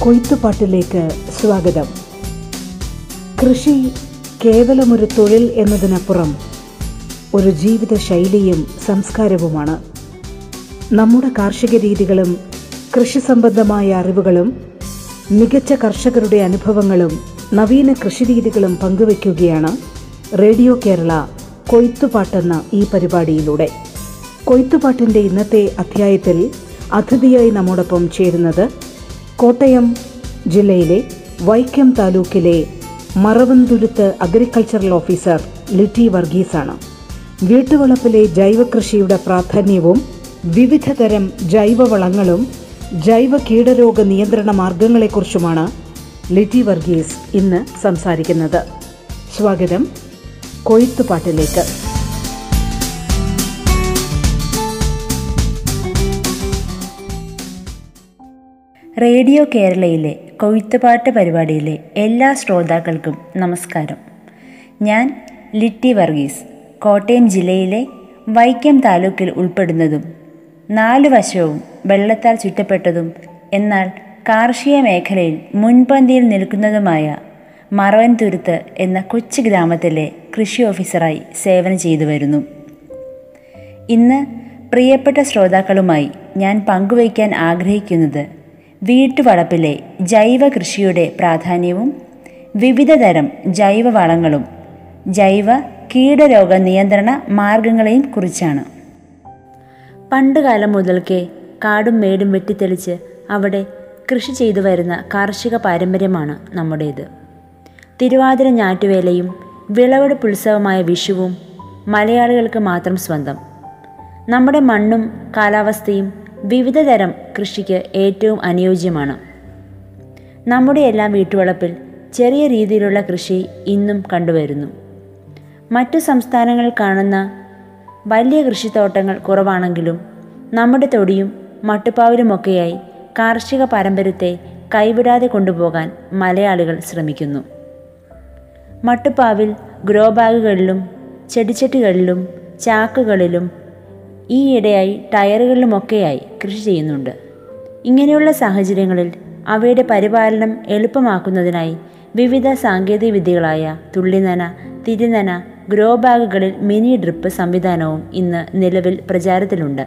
കൊയ്ത്തുപാട്ടിലേക്ക് സ്വാഗതം. കൃഷി കേവലമൊരു തൊഴിൽ എന്നതിനപ്പുറം ഒരു ജീവിത ശൈലിയും സംസ്കാരവുമാണ്. നമ്മുടെ കാർഷിക രീതികളും കൃഷി സംബന്ധമായ അറിവുകളും മികച്ച കർഷകരുടെ അനുഭവങ്ങളും നവീന കൃഷിരീതികളും പങ്കുവയ്ക്കുകയാണ് റേഡിയോ കേരള കൊയ്ത്തുപാട്ടെന്ന ഈ പരിപാടിയിലൂടെ. കൊയ്ത്തുപാട്ടിന്റെ ഇന്നത്തെ അധ്യായത്തിൽ അതിഥിയായി നമ്മോടൊപ്പം ചേരുന്നത് കോട്ടയം ജില്ലയിലെ വൈക്കം താലൂക്കിലെ മറവന്തുരുത്ത് അഗ്രികൾച്ചറൽ ഓഫീസർ ലിറ്റി വർഗീസാണ്. വീട്ടുവളപ്പിലെ ജൈവകൃഷിയുടെ പ്രാധാന്യവും വിവിധ തരം ജൈവവളങ്ങളും ജൈവ കീടരോഗ നിയന്ത്രണ മാർഗങ്ങളെക്കുറിച്ചുമാണ് ലിറ്റി വർഗീസ് ഇന്ന് സംസാരിക്കുന്നത്. സ്വാഗതം. കൊയ്ത്തുപാട്ടിലേക്ക്. റേഡിയോ കേരളയിലെ കൊയ്ത്തുപാട്ട് പരിപാടിയിലെ എല്ലാ ശ്രോതാക്കൾക്കും നമസ്കാരം. ഞാൻ ലിറ്റി വർഗീസ് കോട്ടയം ജില്ലയിലെ വൈക്കം താലൂക്കിൽ ഉൾപ്പെടുന്നതും നാലു വശവും വെള്ളത്താൽ ചുറ്റപ്പെട്ടതും എന്നാൽ കാർഷിക മേഖലയിൽ മുൻപന്തിയിൽ നിൽക്കുന്നതുമായ മറവൻതുരുത്ത് എന്ന കൊച്ചു ഗ്രാമത്തിലെ കൃഷി ഓഫീസറായി സേവനം ചെയ്തു വരുന്നു. ഇന്ന് പ്രിയപ്പെട്ട ശ്രോതാക്കളുമായി ഞാൻ പങ്കുവയ്ക്കാൻ ആഗ്രഹിക്കുന്നത് വീട്ടുവളപ്പിലെ ജൈവ കൃഷിയുടെ പ്രാധാന്യവും വിവിധതരം ജൈവ വളങ്ങളും ജൈവ കീടരോഗ നിയന്ത്രണ മാർഗങ്ങളെയും കുറിച്ചാണ്. പണ്ടുകാലം മുതൽക്കേ കാടും മേടും വെട്ടിത്തെളിച്ച് അവിടെ കൃഷി ചെയ്തു വരുന്ന കാർഷിക പാരമ്പര്യമാണ് നമ്മുടേത്. തിരുവാതിര ഞാറ്റുവേലയും വിളവെടുപ്പ് ഉത്സവമായ വിഷുവും മലയാളികൾക്ക് മാത്രം സ്വന്തം. നമ്മുടെ മണ്ണും കാലാവസ്ഥയും വിവിധ തരം കൃഷിക്ക് ഏറ്റവും അനുയോജ്യമാണ്. നമ്മുടെ എല്ലാം വീട്ടുവളപ്പിൽ ചെറിയ രീതിയിലുള്ള കൃഷി ഇന്നും കണ്ടുവരുന്നു. മറ്റു സംസ്ഥാനങ്ങളിൽ കാണുന്ന വലിയ കൃഷിത്തോട്ടങ്ങൾ കുറവാണെങ്കിലും നമ്മുടെ തൊടിയും മട്ടുപ്പാവിലുമൊക്കെയായി കാർഷിക പാരമ്പര്യത്തെ കൈവിടാതെ കൊണ്ടുപോകാൻ മലയാളികൾ ശ്രമിക്കുന്നു. മട്ടുപ്പാവിൽ ഗ്രോ ബാഗുകളിലും ചെടിച്ചട്ടികളിലും ചാക്കുകളിലും ഈയിടെയായി ടയറുകളിലുമൊക്കെയായി കൃഷി ചെയ്യുന്നുണ്ട്. ഇങ്ങനെയുള്ള സാഹചര്യങ്ങളിൽ അവയുടെ പരിപാലനം എളുപ്പമാക്കുന്നതിനായി വിവിധ സാങ്കേതിക വിദ്യകളായ തുള്ളിനന തിരിനന ഗ്രോ ബാഗുകളിൽ മിനി ഡ്രിപ്പ് സംവിധാനവും ഇന്ന് നിലവിൽ പ്രചാരത്തിലുണ്ട്.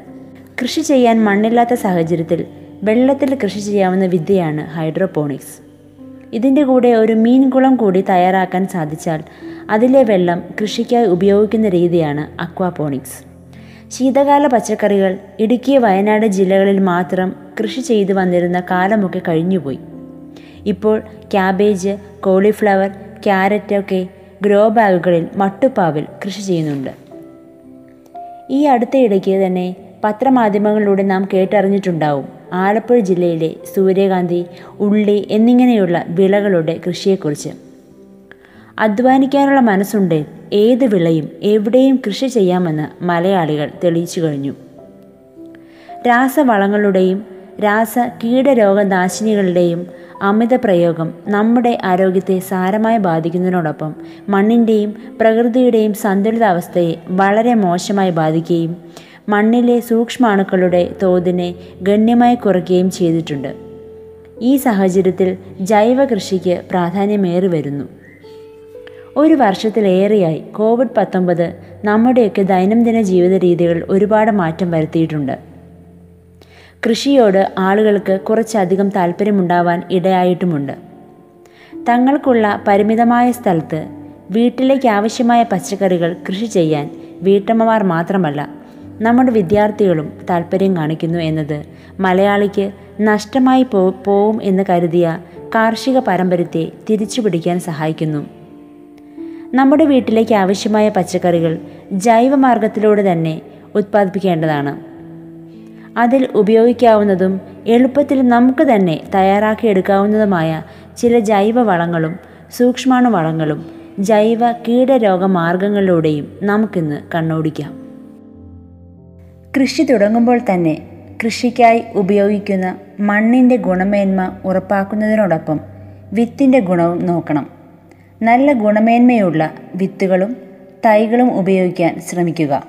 കൃഷി ചെയ്യാൻ മണ്ണില്ലാത്ത സാഹചര്യത്തിൽ വെള്ളത്തിൽ കൃഷി ചെയ്യാവുന്ന വിദ്യയാണ് ഹൈഡ്രോപോണിക്സ്. ഇതിന്റെ കൂടെ ഒരു മീൻകുളം കൂടി തയ്യാറാക്കാൻ സാധിച്ചാൽ അതിലെ വെള്ളം കൃഷിക്കായി ഉപയോഗിക്കുന്ന രീതിയാണ് അക്വാപോണിക്സ്. ശീതകാല പച്ചക്കറികൾ ഇടുക്കി വയനാട് ജില്ലകളിൽ മാത്രം കൃഷി ചെയ്തു വന്നിരുന്ന കാലമൊക്കെ കഴിഞ്ഞുപോയി. ഇപ്പോൾ ക്യാബേജ് കോളിഫ്ലവർ ക്യാരറ്റ് ഒക്കെ ഗ്രോ ബാഗുകളിൽ മട്ടുപ്പാവിൽ കൃഷി ചെയ്യുന്നുണ്ട്. ഈ അടുത്ത ഇടയ്ക്ക് തന്നെ പത്രമാധ്യമങ്ങളിലൂടെ നാം കേട്ടറിഞ്ഞിട്ടുണ്ടാവും ആലപ്പുഴ ജില്ലയിലെ സൂര്യകാന്തി ഉള്ളി എന്നിങ്ങനെയുള്ള വിളകളുടെ കൃഷിയെക്കുറിച്ച്. അധ്വാനിക്കാനുള്ള മനസ്സുണ്ട്. ഏത് വിളയും എവിടെയും കൃഷി ചെയ്യാമെന്ന് മലയാളികൾ തെളിയിച്ചു കഴിഞ്ഞു. രാസവളങ്ങളുടെയും രാസ കീടരോഗനാശിനികളുടെയും അമിത പ്രയോഗം നമ്മുടെ ആരോഗ്യത്തെ സാരമായി ബാധിക്കുന്നതിനോടൊപ്പം മണ്ണിന്റെയും പ്രകൃതിയുടെയും സന്തുലിതാവസ്ഥയെ വളരെ മോശമായി ബാധിക്കുകയും മണ്ണിലെ സൂക്ഷ്മാണുക്കളുടെ തോതിനെ ഗണ്യമായി കുറയ്ക്കുകയും ചെയ്തിട്ടുണ്ട്. ഈ സാഹചര്യത്തിൽ ജൈവ കൃഷിക്ക് പ്രാധാന്യമേറി വരുന്നു ഒരു വർഷത്തിലേറെയായി കോവിഡ് പത്തൊമ്പത് നമ്മുടെയൊക്കെ ദൈനംദിന ജീവിത രീതികൾ ഒരുപാട് മാറ്റം വരുത്തിയിട്ടുണ്ട്. കൃഷിയോട് ആളുകൾക്ക് കുറച്ചധികം താല്പര്യമുണ്ടാവാൻ ഇടയായിട്ടുമുണ്ട്. തങ്ങൾക്കുള്ള പരിമിതമായ സ്ഥലത്ത് വീട്ടിലേക്ക് ആവശ്യമായ പച്ചക്കറികൾ കൃഷി ചെയ്യാൻ വീട്ടമ്മമാർ മാത്രമല്ല നമ്മുടെ വിദ്യാർത്ഥികളും താല്പര്യം കാണിക്കുന്നു എന്നത് മലയാളിക്ക് നഷ്ടമായി പോവും എന്ന് കരുതിയ കാർഷിക പാരമ്പര്യത്തെ തിരിച്ചുപിടിക്കാൻ സഹായിക്കുന്നു. നമ്മുടെ വീട്ടിലേക്ക് ആവശ്യമായ പച്ചക്കറികൾ ജൈവമാർഗത്തിലൂടെ തന്നെ ഉത്പാദിപ്പിക്കേണ്ടതാണ്. അതിൽ ഉപയോഗിക്കാവുന്നതും എളുപ്പത്തിൽ നമുക്ക് തന്നെ തയ്യാറാക്കിയെടുക്കാവുന്നതുമായ ചില ജൈവ വളങ്ങളും സൂക്ഷ്മാണു വളങ്ങളും ജൈവ കീടരോഗ കീടരോഗമാർഗങ്ങളിലൂടെയും നമുക്കിന്ന് കണ്ണോടിക്കാം. കൃഷി തുടങ്ങുമ്പോൾ തന്നെ കൃഷിക്കായി ഉപയോഗിക്കുന്ന മണ്ണിന്റെ ഗുണമേന്മ ഉറപ്പാക്കുന്നതിനോടൊപ്പം വിത്തിന്റെ ഗുണവും നോക്കണം. നല്ല ഗുണമേന്മയുള്ള വിത്തുകളും തൈകളും ഉപയോഗിക്കാൻ ശ്രമിക്കുക.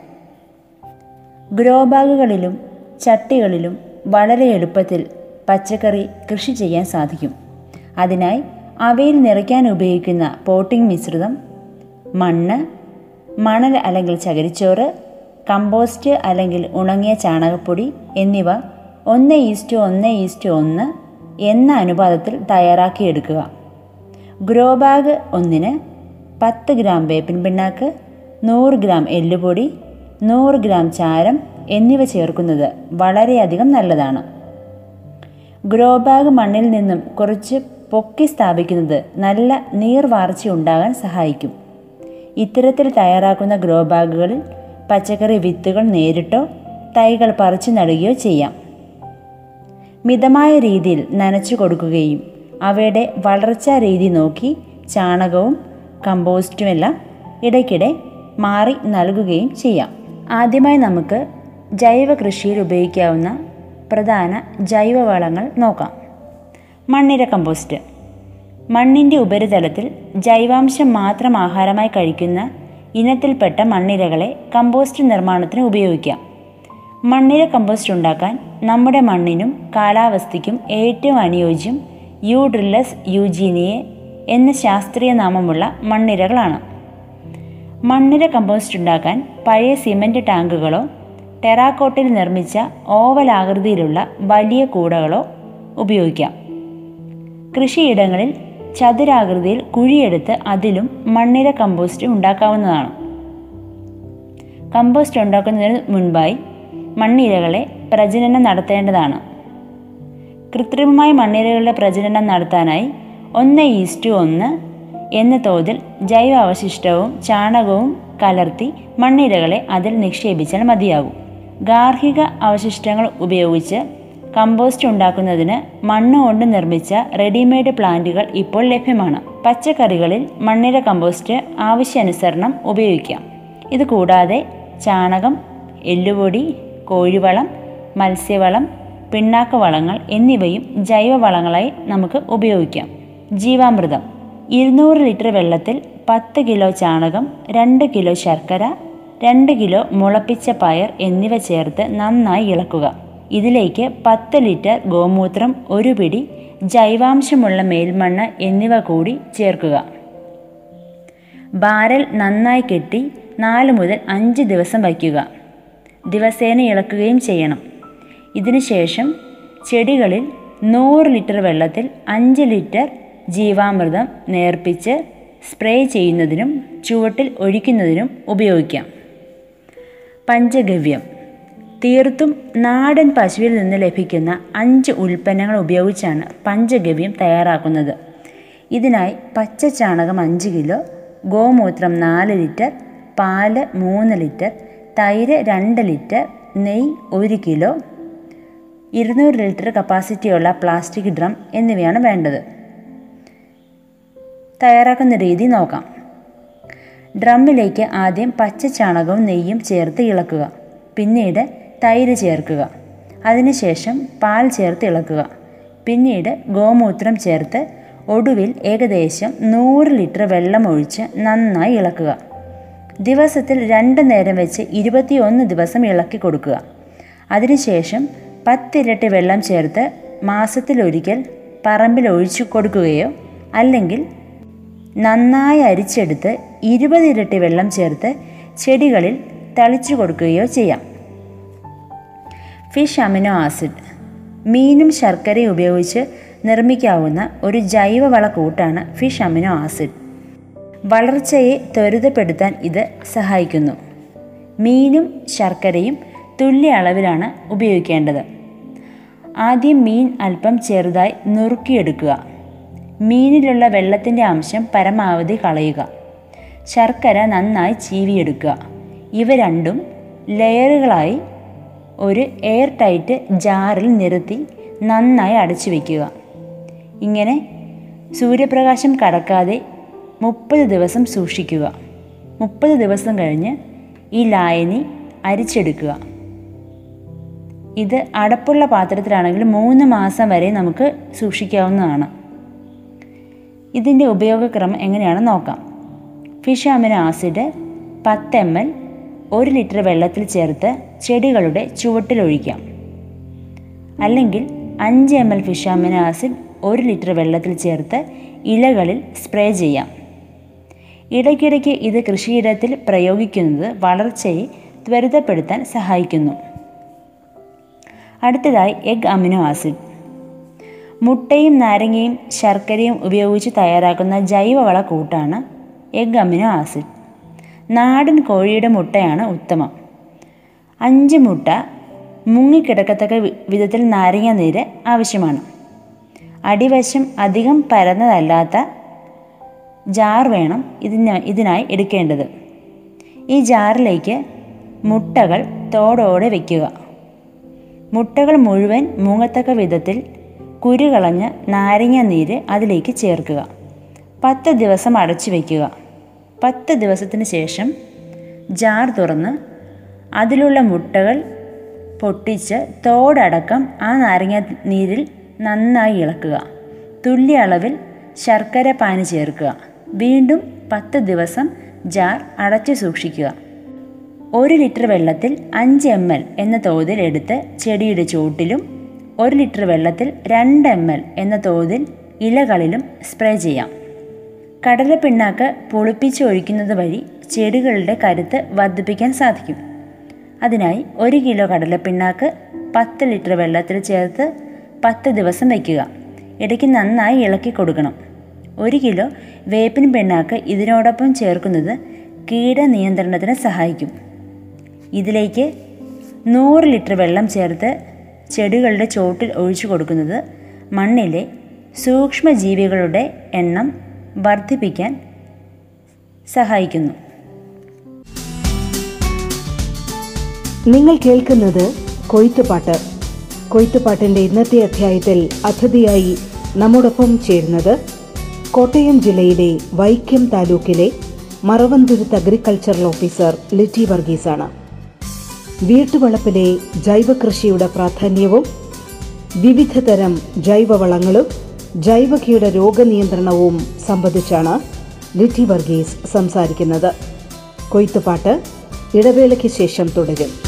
ഗ്രോ ബാഗുകളിലും ചട്ടികളിലും വളരെ എളുപ്പത്തിൽ പച്ചക്കറി കൃഷി ചെയ്യാൻ സാധിക്കും. അതിനായി അവയിൽ നിറയ്ക്കാൻ ഉപയോഗിക്കുന്ന പോട്ടിംഗ് മിശ്രിതം മണ്ണ് മണൽ അല്ലെങ്കിൽ ചകിരിച്ചോറ് കമ്പോസ്റ്റ് അല്ലെങ്കിൽ ഉണങ്ങിയ ചാണകപ്പൊടി എന്നിവ ഒന്ന് ഈസ്റ്റു ഒന്ന് ഈസ്റ്റു ഒന്ന് എന്ന അനുപാതത്തിൽ തയ്യാറാക്കിയെടുക്കുക. ഗ്രോ ബാഗ് ഒന്നിന് പത്ത് ഗ്രാം വേപ്പിൻ പിണ്ണാക്ക് നൂറ് ഗ്രാം എല്ലുപൊടി നൂറ് ഗ്രാം ചാരം എന്നിവ ചേർക്കുന്നത് വളരെയധികം നല്ലതാണ്. ഗ്രോ ബാഗ് മണ്ണിൽ നിന്നും കുറച്ച് പൊക്കി സ്ഥാപിക്കുന്നത് നല്ല നീർവാർച്ച ഉണ്ടാകാൻ സഹായിക്കും. ഇത്തരത്തിൽ തയ്യാറാക്കുന്ന ഗ്രോ ബാഗുകളിൽ പച്ചക്കറി വിത്തുകൾ നേരിട്ടോ തൈകൾ പറിച്ചു നടുകയോ ചെയ്യാം. മിതമായ രീതിയിൽ നനച്ചു കൊടുക്കുകയും അവയുടെ വളർച്ചാ രീതി നോക്കി ചാണകവും കമ്പോസ്റ്റുമെല്ലാം ഇടയ്ക്കിടെ മാറി നൽകുകയും ചെയ്യാം. ആദ്യമായി നമുക്ക് ജൈവ കൃഷിയിൽ ഉപയോഗിക്കാവുന്ന പ്രധാന ജൈവവളങ്ങൾ നോക്കാം. മണ്ണിര കമ്പോസ്റ്റ്. മണ്ണിന്റെ ഉപരിതലത്തിൽ ജൈവാംശം മാത്രം ആഹാരമായി കഴിക്കുന്ന ഇനത്തിൽപ്പെട്ട മണ്ണിരകളെ കമ്പോസ്റ്റ് നിർമ്മാണത്തിന് ഉപയോഗിക്കാം. മണ്ണിര കമ്പോസ്റ്റ് ഉണ്ടാക്കാൻ നമ്മുടെ മണ്ണിനും കാലാവസ്ഥയ്ക്കും ഏറ്റവും അനുയോജ്യം യൂഡ്രില്ലസ് യൂജീനിയെ എന്ന ശാസ്ത്രീയ നാമമുള്ള മണ്ണിരകളാണ്. മണ്ണിര കമ്പോസ്റ്റ് ഉണ്ടാക്കാൻ പഴയ സിമന്റ് ടാങ്കുകളോ ടെറാക്കോട്ടിൽ നിർമ്മിച്ച ഓവൽ ആകൃതിയിലുള്ള വലിയ കൂടകളോ ഉപയോഗിക്കാം. കൃഷിയിടങ്ങളിൽ ചതുരാകൃതിയിൽ കുഴിയെടുത്ത് അതിലും മണ്ണിര കമ്പോസ്റ്റ് ഉണ്ടാക്കാവുന്നതാണ്. കമ്പോസ്റ്റ് ഉണ്ടാക്കുന്നതിന് മുൻപായി മണ്ണിരകളെ പ്രജനനം നടത്തേണ്ടതാണ്. കൃത്രിമമായ മണ്ണിരകളുടെ പ്രജനനം നടത്താനായി ഒന്ന് ഈസ്റ്റു ഒന്ന് എന്ന തോതിൽ ജൈവ അവശിഷ്ടവും ചാണകവും കലർത്തി മണ്ണിരകളെ അതിൽ നിക്ഷേപിച്ചാൽ മതിയാകും. ഗാർഹിക അവശിഷ്ടങ്ങൾ ഉപയോഗിച്ച് കമ്പോസ്റ്റ് ഉണ്ടാക്കുന്നതിന് മണ്ണ് കൊണ്ട് നിർമ്മിച്ച റെഡിമെയ്ഡ് പ്ലാന്റുകൾ ഇപ്പോൾ ലഭ്യമാണ്. പച്ചക്കറികളിൽ മണ്ണിര കമ്പോസ്റ്റ് ആവശ്യാനുസരണം ഉപയോഗിക്കാം. ഇത് കൂടാതെ ചാണകം എല്ലുപൊടി കോഴിവളം മത്സ്യവളം പിണ്ണാക്ക് വളങ്ങൾ എന്നിവയും ജൈവവളങ്ങളായി നമുക്ക് ഉപയോഗിക്കാം. ജീവാമൃതം. ഇരുന്നൂറ് ലിറ്റർ വെള്ളത്തിൽ പത്ത് കിലോ ചാണകം രണ്ട് കിലോ ശർക്കര രണ്ട് കിലോ മുളപ്പിച്ച പയർ എന്നിവ ചേർത്ത് നന്നായി ഇളക്കുക. ഇതിലേക്ക് പത്ത് ലിറ്റർ ഗോമൂത്രം ഒരു പിടി ജൈവാംശമുള്ള മേൽമണ്ണ് എന്നിവ കൂടി ചേർക്കുക. ബാരൽ നന്നായി കെട്ടി നാല് മുതൽ അഞ്ച് ദിവസം വയ്ക്കുക. ദിവസേന ഇളക്കുകയും ചെയ്യണം. ഇതിനുശേഷം ചെടികളിൽ നൂറ് ലിറ്റർ വെള്ളത്തിൽ അഞ്ച് ലിറ്റർ ജീവാമൃതം നേർപ്പിച്ച് സ്പ്രേ ചെയ്യുന്നതിനും ചുവട്ടിൽ ഒഴിക്കുന്നതിനും ഉപയോഗിക്കാം. പഞ്ചഗവ്യം. തീർത്തും നാടൻ പശുവിൽ നിന്ന് ലഭിക്കുന്ന അഞ്ച് ഉൽപ്പന്നങ്ങൾ ഉപയോഗിച്ചാണ് പഞ്ചഗവ്യം തയ്യാറാക്കുന്നത്. ഇതിനായി പച്ച ചാണകം അഞ്ച് കിലോ ഗോമൂത്രം നാല് ലിറ്റർ പാൽ മൂന്ന് ലിറ്റർ തൈര് രണ്ട് ലിറ്റർ നെയ്യ് ഒരു കിലോ ഇരുന്നൂറ് ലിറ്റർ കപ്പാസിറ്റിയുള്ള പ്ലാസ്റ്റിക് ഡ്രം എന്നിവയാണ് വേണ്ടത്. തയ്യാറാക്കുന്ന രീതി നോക്കാം. ഡ്രമ്മിലേക്ക് ആദ്യം പച്ച ചാണകവും നെയ്യും ചേർത്ത് ഇളക്കുക. പിന്നീട് തൈര് ചേർക്കുക. അതിനുശേഷം പാൽ ചേർത്ത് ഇളക്കുക. പിന്നീട് ഗോമൂത്രം ചേർത്ത് ഒടുവിൽ ഏകദേശം നൂറ് ലിറ്റർ വെള്ളം ഒഴിച്ച് നന്നായി ഇളക്കുക. ദിവസത്തിൽ രണ്ട് നേരം വെച്ച് ഇരുപത്തിയൊന്ന് ദിവസം ഇളക്കി കൊടുക്കുക. അതിനുശേഷം പത്തിരട്ടി വെള്ളം ചേർത്ത് മാസത്തിലൊരിക്കൽ പറമ്പിൽ ഒഴിച്ചു കൊടുക്കുകയോ അല്ലെങ്കിൽ നന്നായി അരിച്ചെടുത്ത് ഇരുപത് ഇരട്ടി വെള്ളം ചേർത്ത് ചെടികളിൽ തളിച്ചു കൊടുക്കുകയോ ചെയ്യാം. Fish amino acid. മീനും ശർക്കരയും ഉപയോഗിച്ച് നിർമ്മിക്കാവുന്ന ഒരു ജൈവവള കൂട്ടാണ് ഫിഷ് അമിനോ ആസിഡ്. വളർച്ചയെ ത്വരിതപ്പെടുത്താൻ ഇത് സഹായിക്കുന്നു. മീനും ശർക്കരയും തുല്യ അളവിലാണ് ഉപയോഗിക്കേണ്ടത്. ആദ്യം മീൻ അല്പം ചെറുതായി നുറുക്കിയെടുക്കുക. മീനിലുള്ള വെള്ളത്തിന്റെ അംശം പരമാവധി കളയുക. ശർക്കര നന്നായി ചീവിയെടുക്കുക. ഇവ രണ്ടും ലെയറുകളായി ഒരു എയർ ടൈറ്റ് ജാറിൽ നിരത്തി നന്നായി അടച്ചു വയ്ക്കുക ഇങ്ങനെ സൂര്യപ്രകാശം കടക്കാതെ മുപ്പത് ദിവസം സൂക്ഷിക്കുക. മുപ്പത് ദിവസം കഴിഞ്ഞ് ഈ ലായനി അരിച്ചെടുക്കുക. ഇത് അടപ്പുള്ള പാത്രത്തിലാണെങ്കിൽ മൂന്ന് മാസം വരെ നമുക്ക് സൂക്ഷിക്കാവുന്നതാണ്. ഇതിന്റെ ഉപയോഗക്രമം എങ്ങനെയാണെന്ന് നോക്കാം. ഫിഷ് അമിനോ ആസിഡ് പത്ത് എം എൽ ഒരു ലിറ്റർ വെള്ളത്തിൽ ചേർത്ത് ചെടികളുടെ ചുവട്ടിലൊഴിക്കാം അല്ലെങ്കിൽ അഞ്ച് M L fish amino acid ഒരു ലിറ്റർ വെള്ളത്തിൽ ചേർത്ത് ഇലകളിൽ സ്പ്രേ ചെയ്യാം. ഇടയ്ക്കിടയ്ക്ക് ഇത് കൃഷിയിടത്തിൽ പ്രയോഗിക്കുന്നത് വളർച്ചയെ ത്വരിതപ്പെടുത്താൻ സഹായിക്കുന്നു. അടുത്തതായി എഗ് അമിനോ ആസിഡ്. മുട്ടയും നാരങ്ങയും ശർക്കരയും ഉപയോഗിച്ച് തയ്യാറാക്കുന്ന ജൈവവള കൂട്ടാണ് എഗ് അമിനോ ആസിഡ്. നാടൻ കോഴിയുടെ മുട്ടയാണ് ഉത്തമം. അഞ്ച് മുട്ട മുങ്ങിക്കിടക്കത്തക്ക വിധത്തിൽ നാരങ്ങ നീര് ആവശ്യമാണ്. അടിവശം അധികം പരന്നതല്ലാത്ത ജാർ വേണം ഇതിന് ഇതിനായി എടുക്കേണ്ടത്. ഈ ജാറിലേക്ക് മുട്ടകൾ തോടോടെ വയ്ക്കുക മുട്ടകൾ മുഴുവൻ മൂങ്ങത്തക്ക വിധത്തിൽ കുരുകളഞ്ഞ് നാരങ്ങ നീര് അതിലേക്ക് ചേർക്കുക. പത്ത് ദിവസം അടച്ചു വയ്ക്കുക. പത്ത് ദിവസത്തിന് ശേഷം ജാർ തുറന്ന് അതിലുള്ള മുട്ടകൾ പൊട്ടിച്ച് തോടടക്കം ആ നാരങ്ങ നീരിൽ നന്നായി ഇളക്കുക. തുല്യ അളവിൽ ശർക്കര പാനി ചേർക്കുക. വീണ്ടും പത്ത് ദിവസം ജാർ അടച്ചു സൂക്ഷിക്കുക. ഒരു ലിറ്റർ വെള്ളത്തിൽ അഞ്ച് എം എൽ എന്ന തോതിൽ എടുത്ത് ചെടിയുടെ ചുവട്ടിലും ഒരു ലിറ്റർ വെള്ളത്തിൽ രണ്ട് എം എൽ എന്ന തോതിൽ ഇലകളിലും സ്പ്രേ ചെയ്യാം. കടലപ്പിണ്ണാക്ക് പൊളിപ്പിച്ച് ഒഴിക്കുന്നത് വഴി ചെടികളുടെ കരുത്ത് വർദ്ധിപ്പിക്കാൻ സാധിക്കും. അതിനായി ഒരു കിലോ കടലപ്പിണ്ണാക്ക് പത്ത് ലിറ്റർ വെള്ളത്തിൽ ചേർത്ത് പത്ത് ദിവസം വയ്ക്കുക ഇടയ്ക്ക് നന്നായി ഇളക്കി കൊടുക്കണം. ഒരു കിലോ വേപ്പിൻ പിണ്ണാക്ക് ഇതിനോടൊപ്പം ചേർക്കുന്നത് കീടനിയന്ത്രണത്തിന് സഹായിക്കും. ഇതിലേക്ക് നൂറ് ലിറ്റർ വെള്ളം ചേർത്ത് ചെടികളുടെ ചോട്ടിൽ ഒഴിച്ചു കൊടുക്കുന്നത് മണ്ണിലെ സൂക്ഷ്മജീവികളുടെ എണ്ണം വർദ്ധിപ്പിക്കാൻ സഹായിക്കുന്നു. നിങ്ങൾ കേൾക്കുന്നത് കൊയ്ത്തുപാട്ട്. കൊയ്ത്തുപാട്ടിന്റെ ഇന്നത്തെ അധ്യായത്തിൽ അതിഥിയായി നമ്മോടൊപ്പം ചേരുന്നത് കോട്ടയം ജില്ലയിലെ വൈക്കം താലൂക്കിലെ മറവന്തുരുത്ത് അഗ്രികൾച്ചറൽ ഓഫീസർ ലിറ്റി വർഗീസാണ്. വീട്ടുവളപ്പിലെ ജൈവകൃഷിയുടെ പ്രാധാന്യവും വിവിധ തരം ജൈവവളങ്ങളും ജൈവകീട രോഗനിയന്ത്രണവും സംബന്ധിച്ചാണ് ലിറ്റി വർഗീസ് സംസാരിക്കുന്നത്. കൊയ്ത്തുപാട്ട് ഇടവേളയ്ക്ക് ശേഷം തുടരും.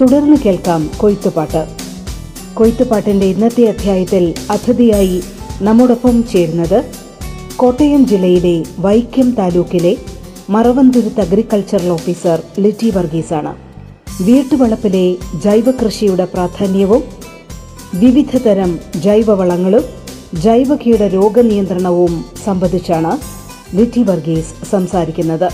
തുടർന്ന് കേൾക്കാം കൊയ്ത്തുപാട്ട്. കൊയ്ത്തുപാട്ടിന്റെ ഇന്നത്തെ അധ്യായത്തിൽ അതിഥിയായി നമ്മോടൊപ്പം ചേരുന്നത് കോട്ടയം ജില്ലയിലെ വൈക്കം താലൂക്കിലെ മറവന്തുരുത്ത് അഗ്രികൾച്ചറൽ ഓഫീസർ ലിറ്റി വർഗീസാണ്. വീട്ടുവളപ്പിലെ ജൈവകൃഷിയുടെ പ്രാധാന്യവും വിവിധതരം ജൈവവളങ്ങളും ജൈവകീട രോഗനിയന്ത്രണവും സംബന്ധിച്ചാണ് ലിറ്റി വർഗീസ് സംസാരിക്കുന്നത്.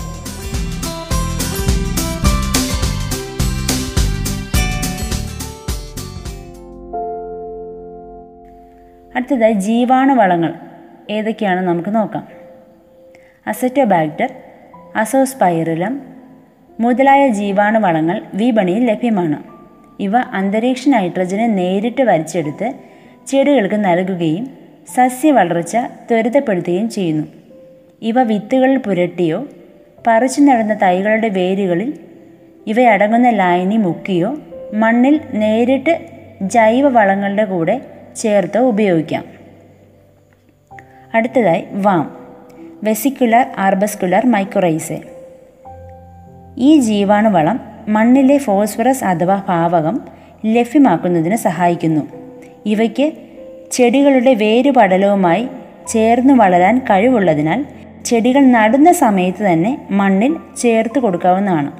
അടുത്തതായി ജീവാണുവളങ്ങൾ. ഏതൊക്കെയാണ് നമുക്ക് നോക്കാം. അസറ്റോബാക്ടർ അസോസ്പൈറുലം മുതലായ ജീവാണുവളങ്ങൾ വിപണിയിൽ ലഭ്യമാണ്. ഇവ അന്തരീക്ഷ നൈട്രജനെ നേരിട്ട് വലിച്ചെടുത്ത് ചെടികൾക്ക് നൽകുകയും സസ്യവളർച്ച ത്വരിതപ്പെടുത്തുകയും ചെയ്യുന്നു. ഇവ വിത്തുകളിൽ പുരട്ടിയോ പറിച്ചു നടന്ന തൈകളുടെ വേരുകളിൽ ഇവയടങ്ങുന്ന ലായനി മുക്കിയോ മണ്ണിൽ നേരിട്ട് ജൈവ വളങ്ങളുടെ കൂടെ ചേർത്തോ ഉപയോഗിക്കാം. അടുത്തതായി വാം വെസിക്കുലർ ആർബസ്കുലർ മൈക്രോറൈസെ ഈ ജീവാണുവളം മണ്ണിലെ ഫോസ്ഫറസ് അഥവാ പാവകം ലഭ്യമാക്കുന്നതിന് സഹായിക്കുന്നു. ഇവയ്ക്ക് ചെടികളുടെ വേരുപടലവുമായി ചേർന്ന് വളരാൻ കഴിവുള്ളതിനാൽ ചെടികൾ നടുന്ന സമയത്ത് തന്നെ മണ്ണിൽ ചേർത്ത് കൊടുക്കാവുന്നതാണ്.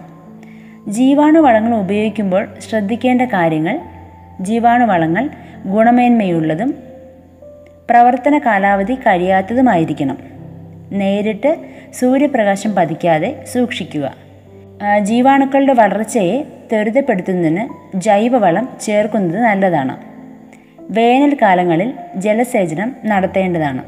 ജീവാണുവളങ്ങൾ ഉപയോഗിക്കുമ്പോൾ ശ്രദ്ധിക്കേണ്ട കാര്യങ്ങൾ ജീവാണുവളങ്ങൾ ഗുണമേന്മയുള്ളതും പ്രവർത്തന കാലാവധി കഴിയാത്തതുമായിരിക്കണം. നേരിട്ട് സൂര്യപ്രകാശം പതിക്കാതെ സൂക്ഷിക്കുക. ജീവാണുക്കളുടെ വളർച്ചയെ ത്വരിതപ്പെടുത്തുന്നതിന് ജൈവവളം ചേർക്കുന്നത് നല്ലതാണ്. വേനൽക്കാലങ്ങളിൽ ജലസേചനം നടത്തേണ്ടതാണ്.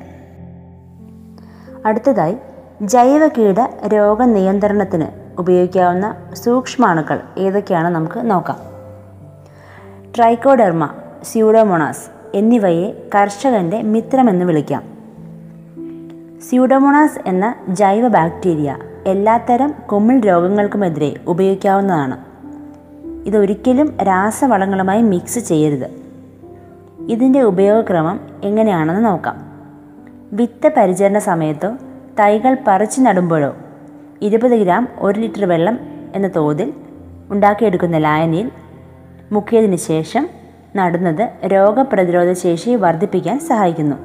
അടുത്തതായി ജൈവ ജൈവകീട രോഗനിയന്ത്രണത്തിന് ഉപയോഗിക്കാവുന്ന സൂക്ഷ്മാണുക്കൾ ഏതൊക്കെയാണ് നമുക്ക് നോക്കാം. ട്രൈക്കോഡെർമ സ്യൂഡോമോണാസ് എന്നിവയെ കർഷകന്റെ മിത്രമെന്ന് വിളിക്കാം. സ്യൂഡോമോണാസ് എന്ന ജൈവ ബാക്ടീരിയ എല്ലാത്തരം കുമിൾ രോഗങ്ങൾക്കുമെതിരെ ഉപയോഗിക്കാവുന്നതാണ്. ഇതൊരിക്കലും രാസവളങ്ങളുമായി മിക്സ് ചെയ്യരുത്. ഇതിന്റെ ഉപയോഗക്രമം എങ്ങനെയാണെന്ന് നോക്കാം. വിത്ത് പരിചരണ സമയത്തോ തൈകൾ പറിച്ചു നടുമ്പോഴോ ഇരുപത് ഗ്രാം ഒരു ലിറ്റർ വെള്ളം എന്ന തോതിൽ ഉണ്ടാക്കിയെടുക്കുന്ന ലായനിയിൽ മുക്കിയതിന് ശേഷം നടുന്നത് രോഗപ്രതിരോധ ശേഷി വർദ്ധിപ്പിക്കാൻ സഹായിക്കുന്നു.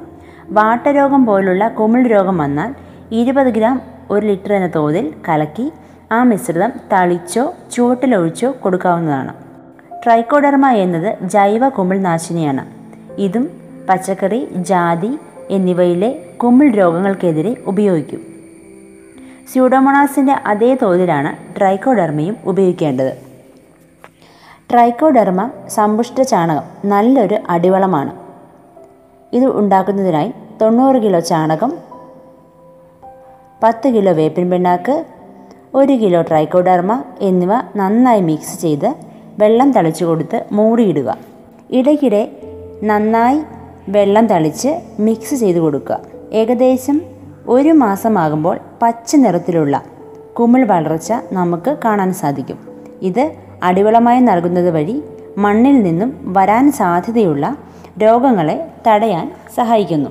വാട്ടരോഗം പോലുള്ള കുമിൾ രോഗം വന്നാൽ ഇരുപത് ഗ്രാം ഒരു ലിറ്റർ എന്ന തോതിൽ കലക്കി ആ മിശ്രിതം തളിച്ചോ ചുവട്ടിലൊഴിച്ചോ കൊടുക്കാവുന്നതാണ്. ട്രൈക്കോഡർമ എന്നത് ജൈവ കുമിൾനാശിനിയാണ് ഇതും പച്ചക്കറി ജാതി എന്നിവയിലെ കുമിൾ രോഗങ്ങൾക്കെതിരെ ഉപയോഗിക്കും. സ്യൂഡോമോണാസിന്റെ അതേ തോതിലാണ് ട്രൈക്കോഡർമയും ഉപയോഗിക്കേണ്ടത്. ട്രൈക്കോഡർമ സമ്പുഷ്ട ചാണകം നല്ലൊരു അടിവളമാണ്. ഇത് ഉണ്ടാക്കുന്നതിനായി തൊണ്ണൂറ് കിലോ ചാണകം പത്ത് കിലോ വേപ്പിൻ പിണ്ണാക്ക് ഒരു കിലോ ട്രൈക്കോഡർമ എന്നിവ നന്നായി മിക്സ് ചെയ്ത് വെള്ളം തളിച്ചു കൊടുത്ത് മൂടിയിടുക. ഇടയ്ക്കിടെ നന്നായി വെള്ളം തളിച്ച് മിക്സ് ചെയ്ത് കൊടുക്കുക. ഏകദേശം ഒരു മാസമാകുമ്പോൾ പച്ച നിറത്തിലുള്ള കുമിൾ വളർച്ച നമുക്ക് കാണാൻ സാധിക്കും. ഇത് അടിവളമായി നൽകുന്നത് വഴി മണ്ണിൽ നിന്നും വരാൻ സാധ്യതയുള്ള രോഗങ്ങളെ തടയാൻ സഹായിക്കുന്നു.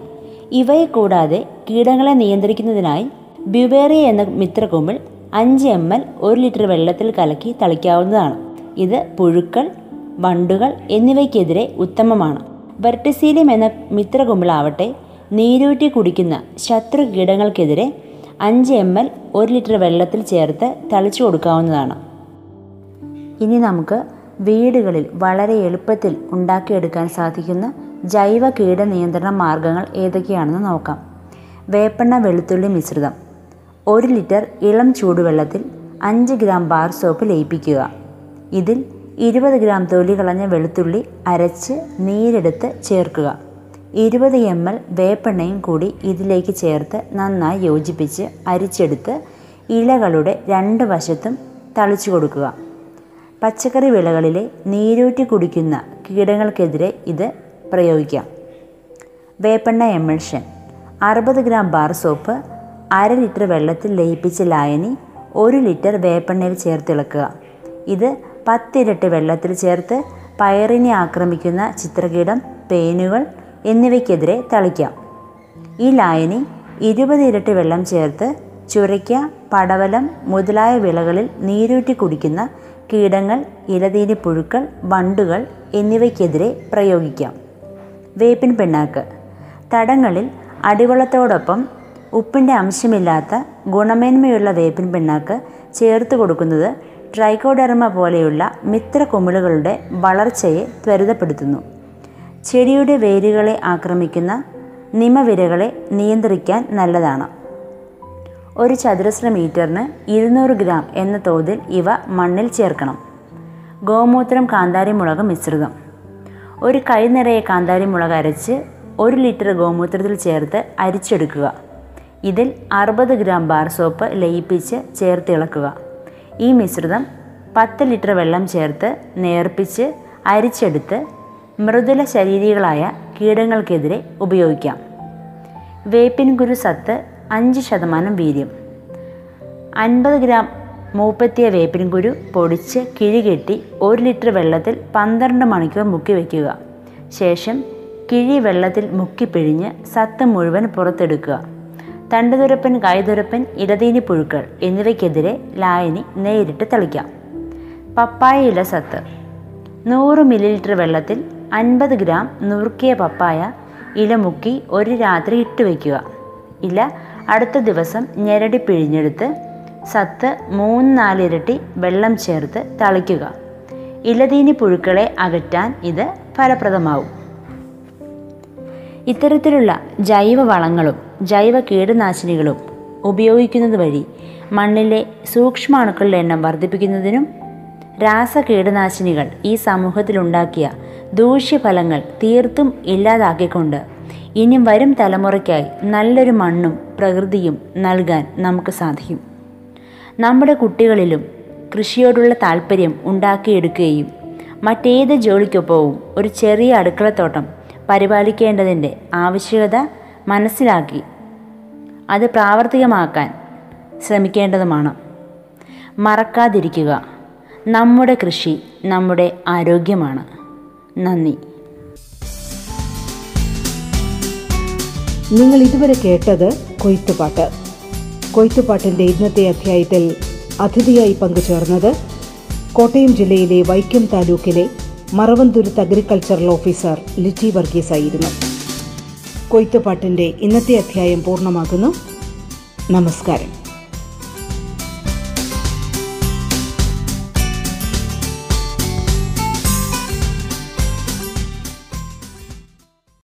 ഇവയെ കൂടാതെ കീടങ്ങളെ നിയന്ത്രിക്കുന്നതിനായി ബ്യൂബേറിയ എന്ന മിത്രകുമിൾ അഞ്ച് എം എൽ ഒരു ലിറ്റർ വെള്ളത്തിൽ കലക്കി തളിക്കാവുന്നതാണ്. ഇത് പുഴുക്കൾ വണ്ടുകൾ എന്നിവയ്ക്കെതിരെ ഉത്തമമാണ്. വെർട്ടിസീലിയം എന്ന മിത്രകുമ്പിളാവട്ടെ നീരൂറ്റി കുടിക്കുന്ന ശത്രു കീടങ്ങൾക്കെതിരെ അഞ്ച് എം എൽ ഒരു ലിറ്റർ വെള്ളത്തിൽ ചേർത്ത് തളിച്ചു കൊടുക്കാവുന്നതാണ്. ഇനി നമുക്ക് വീടുകളിൽ വളരെ എളുപ്പത്തിൽ ഉണ്ടാക്കിയെടുക്കാൻ സാധിക്കുന്ന ജൈവ കീട നിയന്ത്രണ മാർഗങ്ങൾ ഏതൊക്കെയാണെന്ന് നോക്കാം. വേപ്പെണ്ണ വെളുത്തുള്ളി മിശ്രിതം ഒരു ലിറ്റർ ഇളം ചൂടുവെള്ളത്തിൽ അഞ്ച് ഗ്രാം ബാർ സോപ്പ് ലയിപ്പിക്കുക. ഇതിൽ ഇരുപത് ഗ്രാം തൊലി കളഞ്ഞ വെളുത്തുള്ളി അരച്ച് നീരെടുത്ത് ചേർക്കുക. ഇരുപത് എം എൽ വേപ്പെണ്ണയും കൂടി ഇതിലേക്ക് ചേർത്ത് നന്നായി യോജിപ്പിച്ച് അരിച്ചെടുത്ത് ഇലകളുടെ രണ്ട് വശത്തും തളിച്ചു കൊടുക്കുക. പച്ചക്കറി വിളകളിലെ നീരൂറ്റി കുടിക്കുന്ന കീടങ്ങൾക്കെതിരെ ഇത് പ്രയോഗിക്കാം. വേപ്പെണ്ണ എമൾഷൻ അറുപത് ഗ്രാം ബാർ സോപ്പ് അര ലിറ്റർ വെള്ളത്തിൽ ലയിപ്പിച്ച ലായനി ഒരു ലിറ്റർ വേപ്പെണ്ണയിൽ ചേർത്തിളക്കുക ഇത് പത്തിരട്ടി വെള്ളത്തിൽ ചേർത്ത് പയറിനെ ആക്രമിക്കുന്ന ചിത്രകീടം പേനുകൾ എന്നിവയ്ക്കെതിരെ തളിക്കാം. ഈ ലായനി ഇരുപത് ഇരട്ടി വെള്ളം ചേർത്ത് ചുരയ്ക്ക പടവലം മുതലായ വിളകളിൽ നീരൂറ്റി കുടിക്കുന്ന കീടങ്ങൾ ഇലതീനിപ്പുഴുക്കൾ വണ്ടുകൾ എന്നിവയ്ക്കെതിരെ പ്രയോഗിക്കാം. വേപ്പിൻ പിണ്ണാക്ക്. തടങ്ങളിൽ അടിവളത്തോടൊപ്പം ഉപ്പിന്റെ അംശമില്ലാത്ത ഗുണമേന്മയുള്ള വേപ്പിൻ പിണ്ണാക്ക് ചേർത്ത് കൊടുക്കുന്നത് ട്രൈക്കോഡെർമ പോലെയുള്ള മിത്ര കുമിളുകളുടെ വളർച്ചയെ ത്വരിതപ്പെടുത്തുന്നു. ചെടിയുടെ വേരുകളെ ആക്രമിക്കുന്ന നിമവിരകളെ നിയന്ത്രിക്കാൻ നല്ലതാണ്. ഒരു ചതുരശ്ര മീറ്ററിന് ഇരുന്നൂറ് ഗ്രാം എന്ന തോതിൽ ഇവ മണ്ണിൽ ചേർക്കണം. ഗോമൂത്രം കാന്താരിമുളക് മിശ്രിതം. ഒരു കൈ നിറയെ കാന്താരിമുളക് അരച്ച് ഒരു ലിറ്റർ ഗോമൂത്രത്തിൽ ചേർത്ത് അരിച്ചെടുക്കുക. ഇതിൽ അറുപത് ഗ്രാം ബാർ സോപ്പ് ലയിപ്പിച്ച് ചേർത്തിളക്കുക ഈ മിശ്രിതം പത്ത് ലിറ്റർ വെള്ളം ചേർത്ത് നേർപ്പിച്ച് അരിച്ചെടുത്ത് മൃദുല ശരീരികളായ കീടങ്ങൾക്കെതിരെ ഉപയോഗിക്കാം. വേപ്പിൻ കുരു സത്ത് അഞ്ച് ശതമാനം വീര്യം. അൻപത് ഗ്രാം മൂപ്പത്തിയ വേപ്പിൻ കുരു പൊടിച്ച് കിഴികെട്ടി ഒരു ലിറ്റർ വെള്ളത്തിൽ പന്ത്രണ്ട് മണിക്കൂർ മുക്കി വയ്ക്കുക ശേഷം കിഴി വെള്ളത്തിൽ മുക്കി പിഴിഞ്ഞ് സത്ത് മുഴുവൻ പുറത്തെടുക്കുക. തണ്ടുതുരപ്പൻ കായ്തുരപ്പൻ ഇടതീനി പുഴുക്കൾ എന്നിവയ്ക്കെതിരെ ലായനി നേരിട്ട് തളിക്കാം. പപ്പായ ഇല സത്ത്. നൂറ് മില്ലി ലിറ്റർ വെള്ളത്തിൽ അൻപത് ഗ്രാം നുറുക്കിയ പപ്പായ ഇല മുക്കി ഒരു രാത്രി ഇട്ട് വയ്ക്കുക ഇല അടുത്ത ദിവസം ഞെരടി പിഴിഞ്ഞെടുത്ത് സത്ത് മൂന്ന് നാലിരട്ടി വെള്ളം ചേർത്ത് തളിക്കുക. ഇലതീനി പുഴുക്കളെ അകറ്റാൻ ഇത് ഫലപ്രദമാവും. ഇത്തരത്തിലുള്ള ജൈവ വളങ്ങളും ജൈവ കീടനാശിനികളും ഉപയോഗിക്കുന്നത് വഴി മണ്ണിലെ സൂക്ഷ്മാണുക്കളുടെ എണ്ണം വർദ്ധിപ്പിക്കുന്നതിനും രാസ കീടനാശിനികൾ ഈ സമൂഹത്തിലുണ്ടാക്കിയ ദൂഷ്യഫലങ്ങൾ തീർത്തും ഇല്ലാതാക്കിക്കൊണ്ട് ഇനി വരും തലമുറയ്ക്കായി നല്ലൊരു മണ്ണും പ്രകൃതിയും നൽകാൻ നമുക്ക് സാധിക്കും. നമ്മുടെ കുട്ടികളിലും കൃഷിയോടുള്ള താല്പര്യം ഉണ്ടാക്കിയെടുക്കുകയും മറ്റേത് ജോലിക്കൊപ്പവും ഒരു ചെറിയ അടുക്കളത്തോട്ടം പരിപാലിക്കേണ്ടതിന്റെ ആവശ്യകത മനസ്സിലാക്കി അത് പ്രാവർത്തികമാക്കാൻ ശ്രമിക്കേണ്ടതുമാണ്. മറക്കാതിരിക്കുക. നമ്മുടെ കൃഷി നമ്മുടെ ആരോഗ്യമാണ്. നന്ദി. നിങ്ങൾ ഇതുവരെ കേട്ടത് കൊയ്ത്തുപാട്ട്. കൊയ്ത്തുപാട്ടിന്റെ ഇന്നത്തെ അധ്യായത്തിൽ അതിഥിയായി പങ്കുചേർന്നത് കോട്ടയം ജില്ലയിലെ വൈക്കം താലൂക്കിലെ മറവന്തുരുത്ത് അഗ്രികൾച്ചറൽ ഓഫീസർ ലിറ്റി വർഗീസ് ആയിരുന്നു. കൊയ്ത്തുപാട്ടിന്റെ ഇന്നത്തെ അധ്യായം പൂർണമാകുന്നു. നമസ്കാരം.